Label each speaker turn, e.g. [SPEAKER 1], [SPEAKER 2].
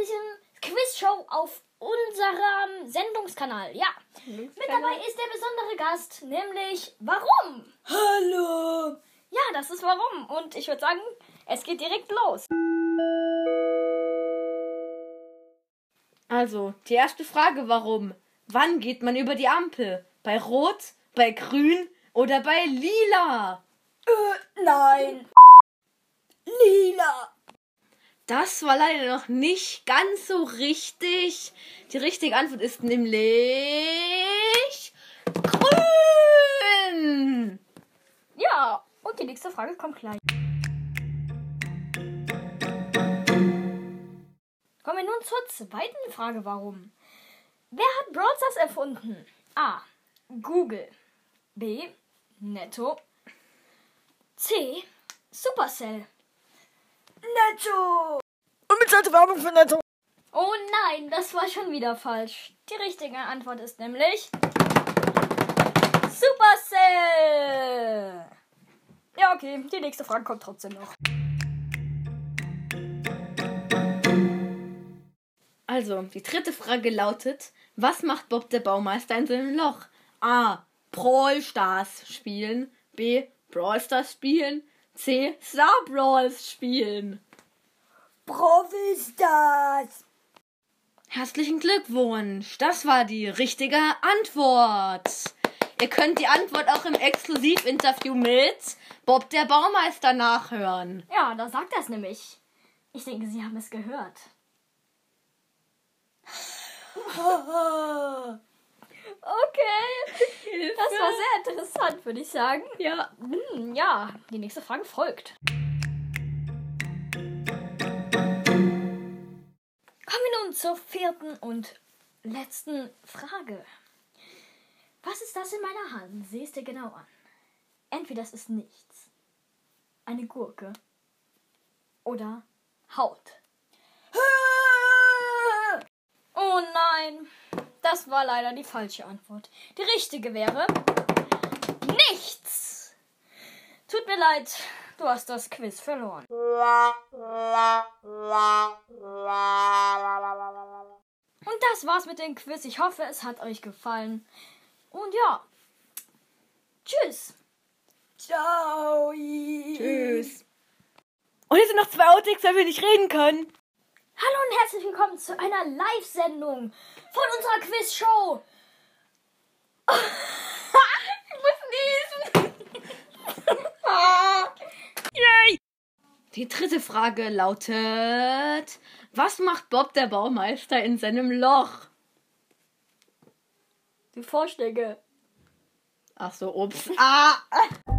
[SPEAKER 1] monatlichen Quizshow auf unserem Sendungskanal. Ja. Mit dabei ist der besondere Gast, nämlich Warum?
[SPEAKER 2] Hallo!
[SPEAKER 1] Ja, das ist Warum. Und ich würde sagen, es geht direkt los.
[SPEAKER 2] Also, die erste Frage, warum? Wann geht man über die Ampel? Bei Rot, bei Grün oder bei Lila?
[SPEAKER 1] Äh, nein. Lila.
[SPEAKER 2] Das war leider noch nicht ganz so richtig. Die richtige Antwort ist nämlich grün.
[SPEAKER 1] Ja, und die nächste Frage kommt gleich. Kommen wir nun zur zweiten Frage, warum? Wer hat Brawl Stars erfunden? A. Google. B. Netto. C. Supercell.
[SPEAKER 2] Netto. Unbezahlte Werbung für Netto.
[SPEAKER 1] Oh nein, das war schon wieder falsch. Die richtige Antwort ist nämlich Supercell. Ja, okay, die nächste Frage kommt trotzdem noch.
[SPEAKER 2] Also, die dritte Frage lautet: Was macht Bob der Baumeister in seinem Loch? A. Brawl Stars spielen. B. Brawl Stars spielen. C. Star Brawls spielen.
[SPEAKER 1] Brawl Stars.
[SPEAKER 2] Herzlichen Glückwunsch. Das war die richtige Antwort. Ihr könnt die Antwort auch im Exklusivinterview mit Bob der Baumeister nachhören.
[SPEAKER 1] Ja, da sagt er es nämlich. Ich denke, Sie haben es gehört. Okay. Das war sehr interessant, würde ich sagen.
[SPEAKER 2] Ja.
[SPEAKER 1] Hm, ja, die nächste Frage folgt. Zur vierten und letzten Frage. Was ist das in meiner Hand? Sieh es dir genau an. Entweder es ist nichts, eine Gurke oder Haut. Oh nein, das war leider die falsche Antwort. Die richtige wäre nichts. Tut mir leid, du hast das Quiz verloren. Das war's mit dem Quiz. Ich hoffe, es hat euch gefallen. Und ja, tschüss.
[SPEAKER 2] Ciao. Tschüss. Und hier sind noch zwei Outtakes, weil wir nicht reden können.
[SPEAKER 1] Hallo und herzlich willkommen zu einer Live-Sendung von unserer Quiz-Show. ich muss niesen.
[SPEAKER 2] Yay! Die dritte Frage lautet: Was macht Bob der Baumeister in seinem Loch?
[SPEAKER 1] Die Vorschläge.
[SPEAKER 2] Ach so, ups. Ah!